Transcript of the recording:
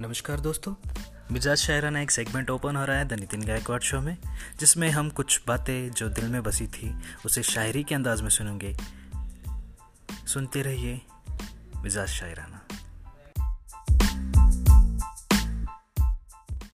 नमस्कार दोस्तों। मिजाज शायराना एक सेगमेंट ओपन हो रहा है द नितिन गायकवाड़ शो में, जिसमें हम कुछ बातें जो दिल में बसी थी, उसे शायरी के अंदाज में सुनेंगे। सुनते रहिए मिजाज शायराना।